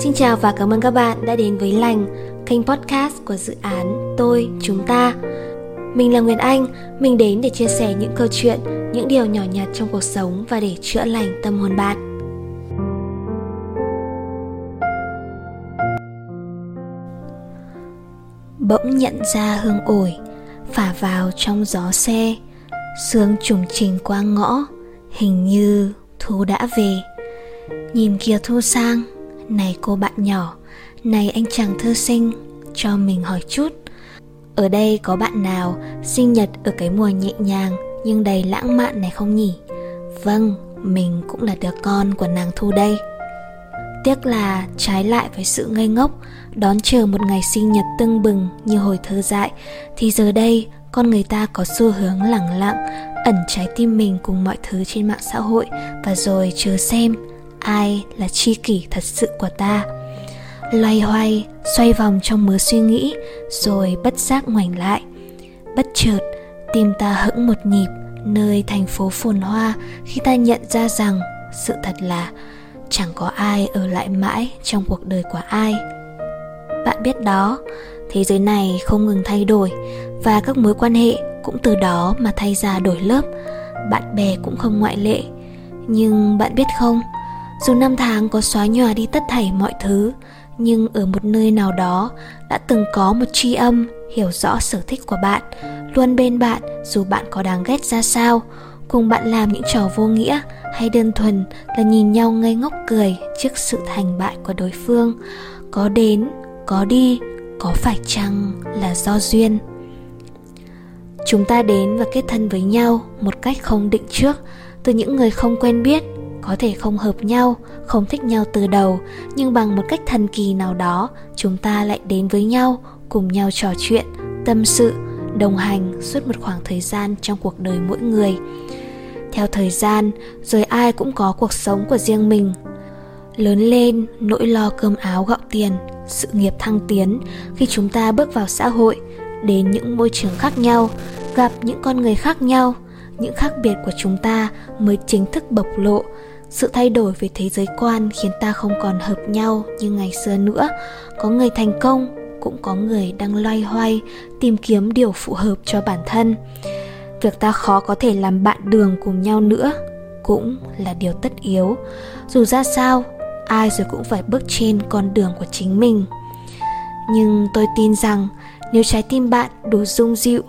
Xin chào và cảm ơn các bạn đã đến với Lành, kênh podcast của dự án Tôi, Chúng Ta. Mình là Nguyễn Anh, mình đến để chia sẻ những câu chuyện, những điều nhỏ nhặt trong cuộc sống và để chữa lành tâm hồn bạn. Bỗng nhận ra hương ổi, phả vào trong gió xe, sương trùng trình qua ngõ, hình như thu đã về. Nhìn kia thu sang, này cô bạn nhỏ, này anh chàng thư sinh, cho mình hỏi chút. Ở đây có bạn nào sinh nhật ở cái mùa nhẹ nhàng nhưng đầy lãng mạn này không nhỉ? Vâng, mình cũng là đứa con của nàng Thu đây. Tiếc là trái lại với sự ngây ngốc, đón chờ một ngày sinh nhật tưng bừng như hồi thơ dại, thì giờ đây con người ta có xu hướng lẳng lặng, ẩn trái tim mình cùng mọi thứ trên mạng xã hội và rồi chờ xem ai là tri kỷ thật sự của ta? Loay hoay, xoay vòng trong mớ suy nghĩ, rồi bất giác ngoảnh lại. Bất chợt, tim ta hững một nhịp, nơi thành phố phồn hoa khi ta nhận ra rằng, sự thật là, chẳng có ai ở lại mãi trong cuộc đời của ai. Bạn biết đó, thế giới này không ngừng thay đổi, và các mối quan hệ cũng từ đó mà thay ra đổi lớp. Bạn bè cũng không ngoại lệ. Nhưng bạn biết không dù năm tháng có xóa nhòa đi tất thảy mọi thứ, nhưng ở một nơi nào đó đã từng có một tri âm hiểu rõ sở thích của bạn, luôn bên bạn dù bạn có đáng ghét ra sao. Cùng bạn làm những trò vô nghĩa hay đơn thuần là nhìn nhau ngây ngốc cười trước sự thành bại của đối phương, có đến, có đi, có phải chăng là do duyên? Chúng ta đến và kết thân với nhau một cách không định trước từ những người không quen biết có thể không hợp nhau, không thích nhau từ đầu, nhưng bằng một cách thần kỳ nào đó, chúng ta lại đến với nhau, cùng nhau trò chuyện, tâm sự, đồng hành suốt một khoảng thời gian trong cuộc đời mỗi người. Theo thời gian, rồi ai cũng có cuộc sống của riêng mình. Lớn lên, nỗi lo cơm áo gạo tiền, sự nghiệp thăng tiến, khi chúng ta bước vào xã hội, đến những môi trường khác nhau, gặp những con người khác nhau, những khác biệt của chúng ta mới chính thức bộc lộ sự thay đổi về thế giới quan khiến ta không còn hợp nhau như ngày xưa nữa. Có người thành công, cũng có người đang loay hoay, tìm kiếm điều phù hợp cho bản thân. Việc ta khó có thể làm bạn đường cùng nhau nữa cũng là điều tất yếu. Dù ra sao, ai rồi cũng phải bước trên con đường của chính mình. Nhưng tôi tin rằng, nếu trái tim bạn đủ dung dịu,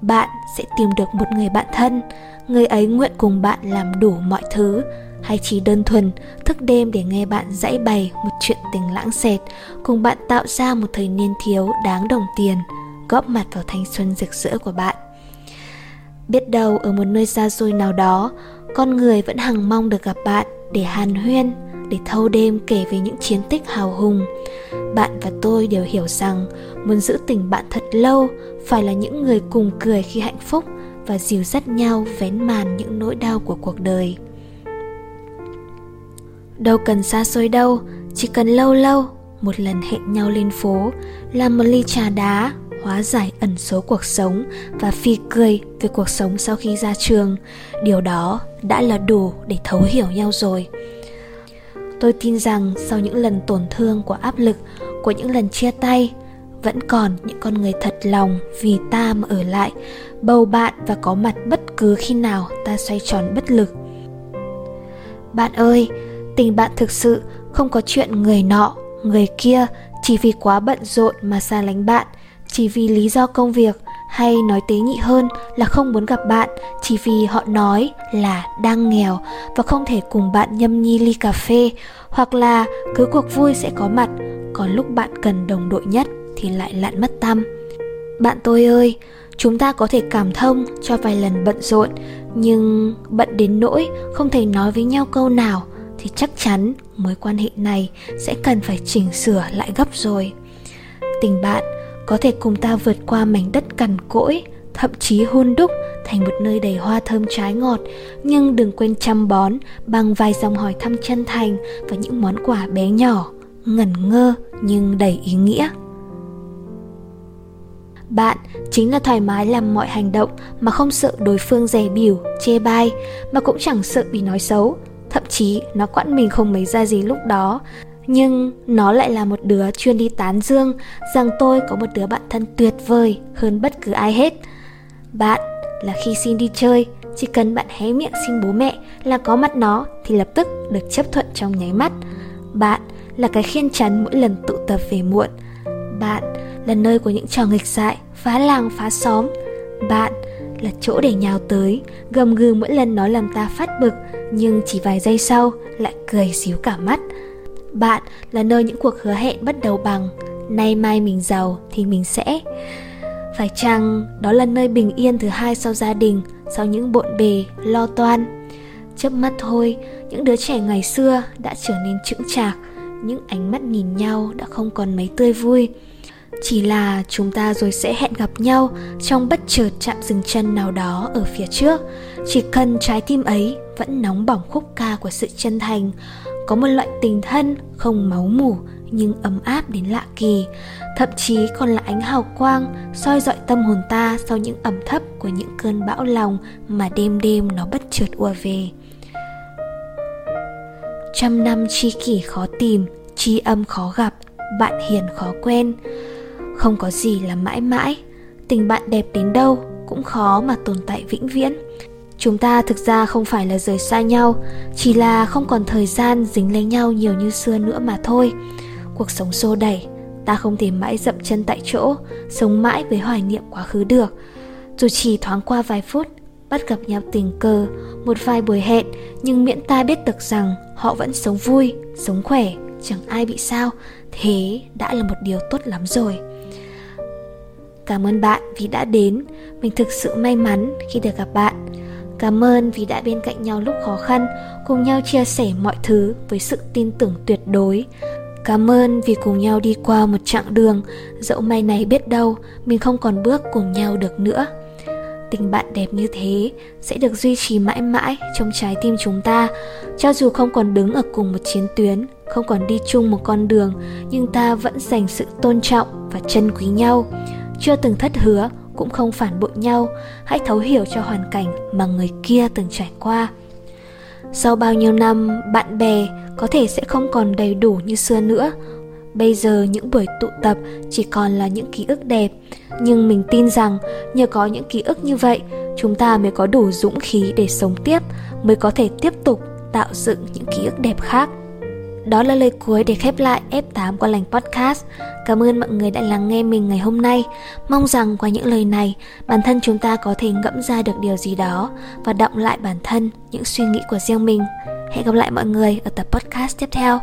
bạn sẽ tìm được một người bạn thân người ấy nguyện cùng bạn làm đủ mọi thứ, hay chỉ đơn thuần thức đêm để nghe bạn dãy bày một chuyện tình lãng xẹt, cùng bạn tạo ra một thời niên thiếu đáng đồng tiền, góp mặt vào thanh xuân rực rỡ của bạn. Biết đâu ở một nơi xa xôi nào đó, con người vẫn hằng mong được gặp bạn để hàn huyên, để thâu đêm kể về những chiến tích hào hùng. Bạn và tôi đều hiểu rằng, muốn giữ tình bạn thật lâu phải là những người cùng cười khi hạnh phúc và dìu dắt nhau vén màn những nỗi đau của cuộc đời. Đâu cần xa xôi đâu, chỉ cần lâu lâu, một lần hẹn nhau lên phố, làm một ly trà đá, hóa giải ẩn số cuộc sống và phi cười về cuộc sống sau khi ra trường, điều đó đã là đủ để thấu hiểu nhau rồi. Tôi tin rằng sau những lần tổn thương của áp lực, của những lần chia tay vẫn còn những con người thật lòng vì ta mà ở lại, bầu bạn và có mặt bất cứ khi nào ta xoay tròn bất lực. Bạn ơi, tình bạn thực sự không có chuyện người nọ, người kia chỉ vì quá bận rộn mà xa lánh bạn, chỉ vì lý do công việc hay nói tế nhị hơn là không muốn gặp bạn, chỉ vì họ nói là đang nghèo và không thể cùng bạn nhâm nhi ly cà phê hoặc là cứ cuộc vui sẽ có mặt còn lúc bạn cần đồng đội nhất thì lại lặn mất tâm. Bạn tôi ơi, chúng ta có thể cảm thông cho vài lần bận rộn, nhưng bận đến nỗi không thể nói với nhau câu nào thì chắc chắn mối quan hệ này sẽ cần phải chỉnh sửa lại gấp rồi. Tình bạn có thể cùng ta vượt qua mảnh đất cằn cỗi, thậm chí hôn đúc thành một nơi đầy hoa thơm trái ngọt, nhưng đừng quên chăm bón bằng vài dòng hỏi thăm chân thành và những món quà bé nhỏ, ngẩn ngơ nhưng đầy ý nghĩa bạn chính là thoải mái làm mọi hành động mà không sợ đối phương rẻ biểu chê bai, mà cũng chẳng sợ bị nói xấu. Thậm chí, nó quãn mình không mấy ra gì lúc đó. Nhưng nó lại là một đứa chuyên đi tán dương, rằng tôi có một đứa bạn thân tuyệt vời hơn bất cứ ai hết. Bạn là khi xin đi chơi, chỉ cần bạn hé miệng xin bố mẹ là có mặt nó thì lập tức được chấp thuận trong nháy mắt. Bạn là cái khiên chắn mỗi lần tụ tập về muộn. Bạn là nơi của những trò nghịch dại, phá làng, phá xóm. Bạn là chỗ để nhào tới, gầm gừ mỗi lần nó làm ta phát bực, nhưng chỉ vài giây sau lại cười xíu cả mắt. Bạn là nơi những cuộc hứa hẹn bắt đầu bằng, nay mai mình giàu thì mình sẽ. Phải chăng đó là nơi bình yên thứ hai sau gia đình, sau những bộn bề, lo toan? Chớp mắt thôi, những đứa trẻ ngày xưa đã trở nên chững chạc, những ánh mắt nhìn nhau đã không còn mấy tươi vui chỉ là chúng ta rồi sẽ hẹn gặp nhau trong bất chợt chạm dừng chân nào đó ở phía trước. Chỉ cần trái tim ấy vẫn nóng bỏng khúc ca của sự chân thành, có một loại tình thân không máu mủ nhưng ấm áp đến lạ kỳ. Thậm chí còn là ánh hào quang soi dọi tâm hồn ta sau những ẩm thấp của những cơn bão lòng mà đêm đêm nó bất chợt ùa về. Trăm năm chi kỷ khó tìm, tri âm khó gặp, bạn hiền khó quen không có gì là mãi mãi. Tình bạn đẹp đến đâu cũng khó mà tồn tại vĩnh viễn. Chúng ta thực ra không phải là rời xa nhau, chỉ là không còn thời gian dính lấy nhau nhiều như xưa nữa mà thôi. Cuộc sống xô đẩy, ta không thể mãi dậm chân tại chỗ, sống mãi với hoài niệm quá khứ được. Dù chỉ thoáng qua vài phút, bắt gặp nhau tình cờ, một vài buổi hẹn, nhưng miễn ta biết được rằng họ vẫn sống vui, sống khỏe, chẳng ai bị sao. Thế đã là một điều tốt lắm rồi cảm ơn bạn vì đã đến. Mình thực sự may mắn khi được gặp bạn. Cảm ơn vì đã bên cạnh nhau lúc khó khăn, cùng nhau chia sẻ mọi thứ với sự tin tưởng tuyệt đối. Cảm ơn vì cùng nhau đi qua một chặng đường, dẫu may này biết đâu mình không còn bước cùng nhau được nữa. Tình bạn đẹp như thế sẽ được duy trì mãi mãi trong trái tim chúng ta. Cho dù không còn đứng ở cùng một chiến tuyến, không còn đi chung một con đường, nhưng ta vẫn dành sự tôn trọng và trân quý nhau chưa từng thất hứa, cũng không phản bội nhau, hãy thấu hiểu cho hoàn cảnh mà người kia từng trải qua. Sau bao nhiêu năm, bạn bè có thể sẽ không còn đầy đủ như xưa nữa. Bây giờ những buổi tụ tập chỉ còn là những ký ức đẹp, nhưng mình tin rằng nhờ có những ký ức như vậy, chúng ta mới có đủ dũng khí để sống tiếp, mới có thể tiếp tục tạo dựng những ký ức đẹp khác đó là lời cuối để khép lại F8 qua lành podcast. Cảm ơn mọi người đã lắng nghe mình ngày hôm nay. Mong rằng qua những lời này, bản thân chúng ta có thể ngẫm ra được điều gì đó và động lại bản thân, những suy nghĩ của riêng mình. Hẹn gặp lại mọi người ở tập podcast tiếp theo.